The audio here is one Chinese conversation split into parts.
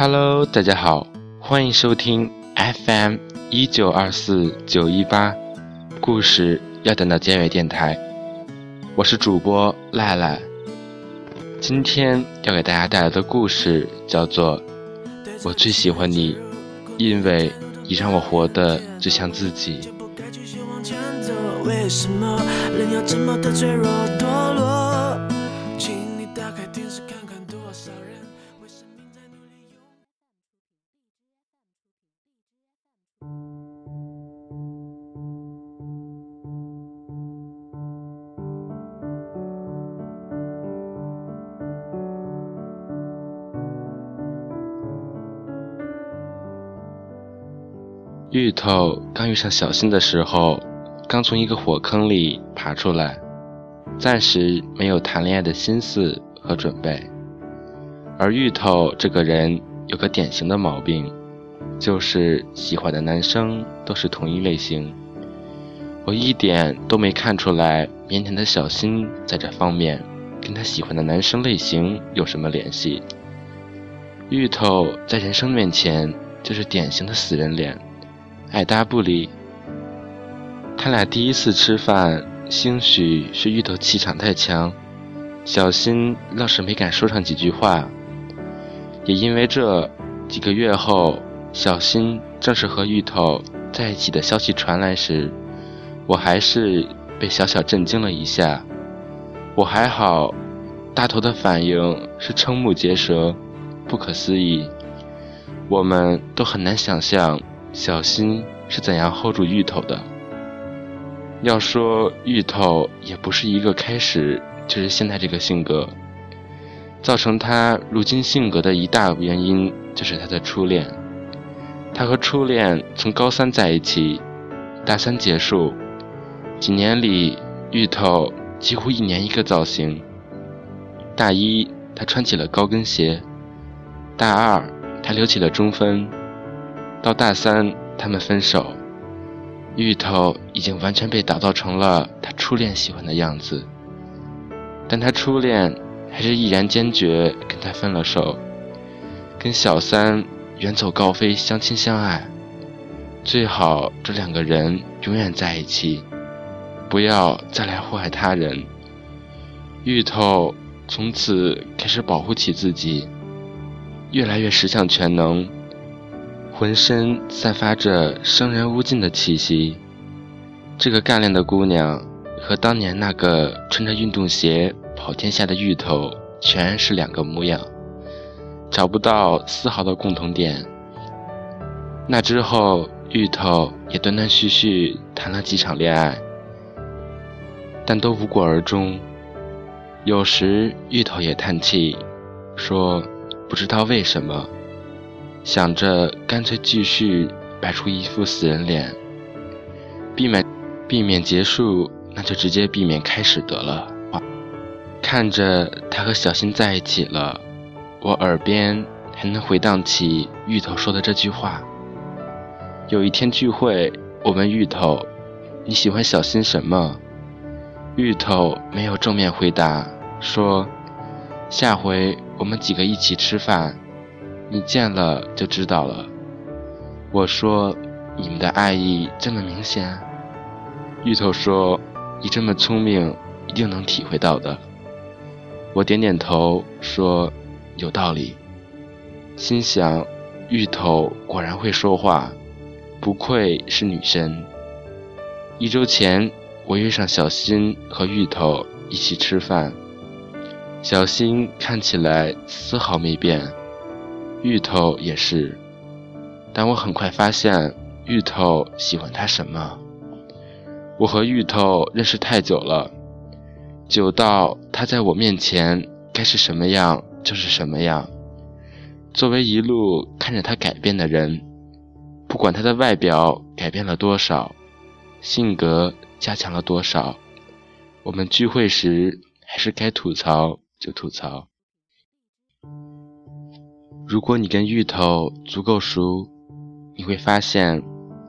Hello，大家好，欢迎收听 FM 一九二四九一八，故事要等到尖尾电台，我是主播赖赖。今天要给大家带来的故事叫做《我最喜欢你》，因为你让我活得最像自己。为什么人要这么的脆弱芋头刚遇上小新的时候。刚从一个火坑里爬出来，暂时没有谈恋爱的心思和准备。而芋头这个人有个典型的毛病，就是喜欢的男生都是同一类型。我一点都没看出来，腼腆的小新在这方面跟他喜欢的男生类型有什么联系。芋头在人生面前就是典型的死人脸，爱搭不理。他俩第一次吃饭，兴许是芋头气场太强，小新愣是没敢说上几句话。也因为这几个月后，小新正式和芋头在一起的消息传来时，我还是被小小震惊了一下。我还好，大头的反应是瞠目结舌，不可思议。我们都很难想象小新是怎样 hold 住芋头的。要说芋头也不是一个开始就是现在这个性格，造成他如今性格的一大原因就是他的初恋。他和初恋从高三在一起，大三结束，几年里芋头几乎一年一个造型。大一他穿起了高跟鞋，大二他留起了中分，到大三他们分手。芋头已经完全被打造成了他初恋喜欢的样子，但他初恋还是毅然坚决跟他分了手，跟小三远走高飞，相亲相爱，最好这两个人永远在一起，不要再来祸害他人。芋头从此开始保护起自己，越来越十项全能。浑身散发着生人勿近的气息，这个干练的姑娘和当年那个穿着运动鞋跑天下的芋头全是两个模样，找不到丝毫的共同点。那之后，芋头也断断续续谈了几场恋爱，但都无果而终。有时，芋头也叹气，说不知道为什么。想着干脆继续摆出一副死人脸，避免避免结束，那就直接避免开始得了。看着他和小新在一起了，我耳边还能回荡起芋头说的这句话。有一天聚会，我问芋头：“你喜欢小新什么？”芋头没有正面回答，说：“下回我们几个一起吃饭。”你见了就知道了。我说：“你们的爱意这么明显。”芋头说：“你这么聪明，一定能体会到的。”我点点头说：“有道理。”心想：芋头果然会说话，不愧是女神。一周前，我约上小新和芋头一起吃饭，小新看起来丝毫没变。芋头也是，但我很快发现芋头喜欢他什么。我和芋头认识太久了，久到他在我面前该是什么样就是什么样。作为一路看着他改变的人，不管他的外表改变了多少，性格加强了多少，我们聚会时还是该吐槽就吐槽。如果你跟芋头足够熟，你会发现，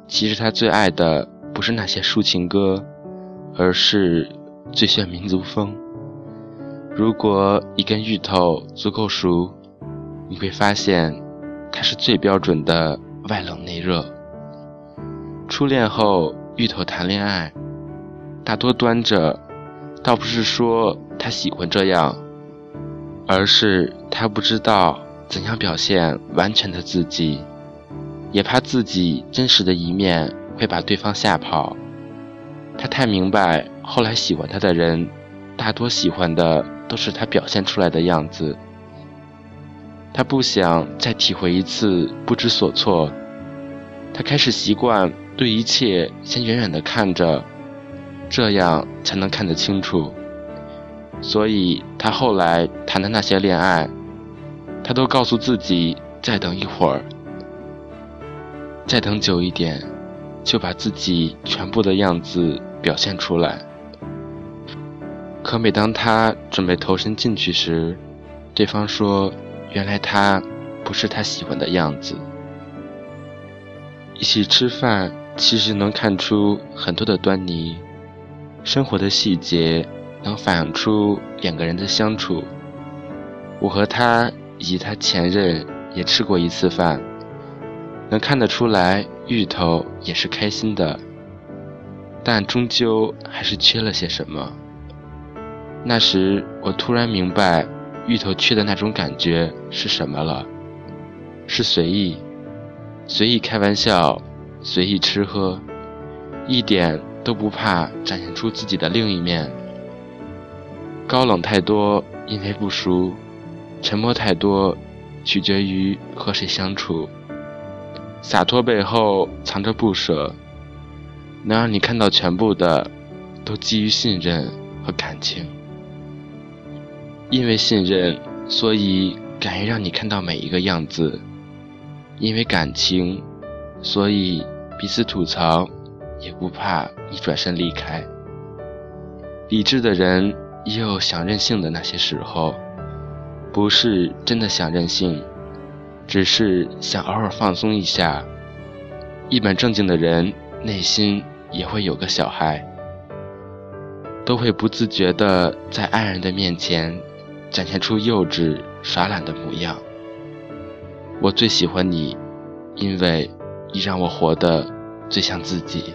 其实他最爱的不是那些抒情歌，而是最炫民族风。如果你跟芋头足够熟，你会发现，他是最标准的外冷内热。初恋后，芋头谈恋爱，大多端着，倒不是说他喜欢这样，而是他不知道怎样表现完全的自己，也怕自己真实的一面会把对方吓跑。他太明白，后来喜欢他的人，大多喜欢的都是他表现出来的样子。他不想再体会一次不知所措，他开始习惯对一切先远远的看着，这样才能看得清楚。所以，他后来谈的那些恋爱，他都告诉自己再等一会儿，再等久一点，就把自己全部的样子表现出来。可每当他准备投身进去时，对方说。原来他不是他喜欢的样子。一起吃饭其实能看出很多的端倪，生活的细节能反映出两个人的相处。我和他以及他前任也吃过一次饭，能看得出来芋头也是开心的，但终究还是缺了些什么。那时我突然明白。芋头缺的那种感觉是什么了？是随意，随意开玩笑，随意吃喝，一点都不怕展现出自己的另一面。高冷太多，因为不熟；沉默太多，取决于和谁相处。洒脱背后藏着不舍，能让你看到全部的，都基于信任和感情。因为信任，所以敢于让你看到每一个样子；因为感情，所以彼此吐槽，也不怕你转身离开。理智的人也有想任性的那些时候，不是真的想任性，只是想偶尔放松一下。一本正经的人内心也会有个小孩，都会不自觉地在爱人的面前。展现出幼稚耍懒的模样。我最喜欢你，因为你让我活得最像自己。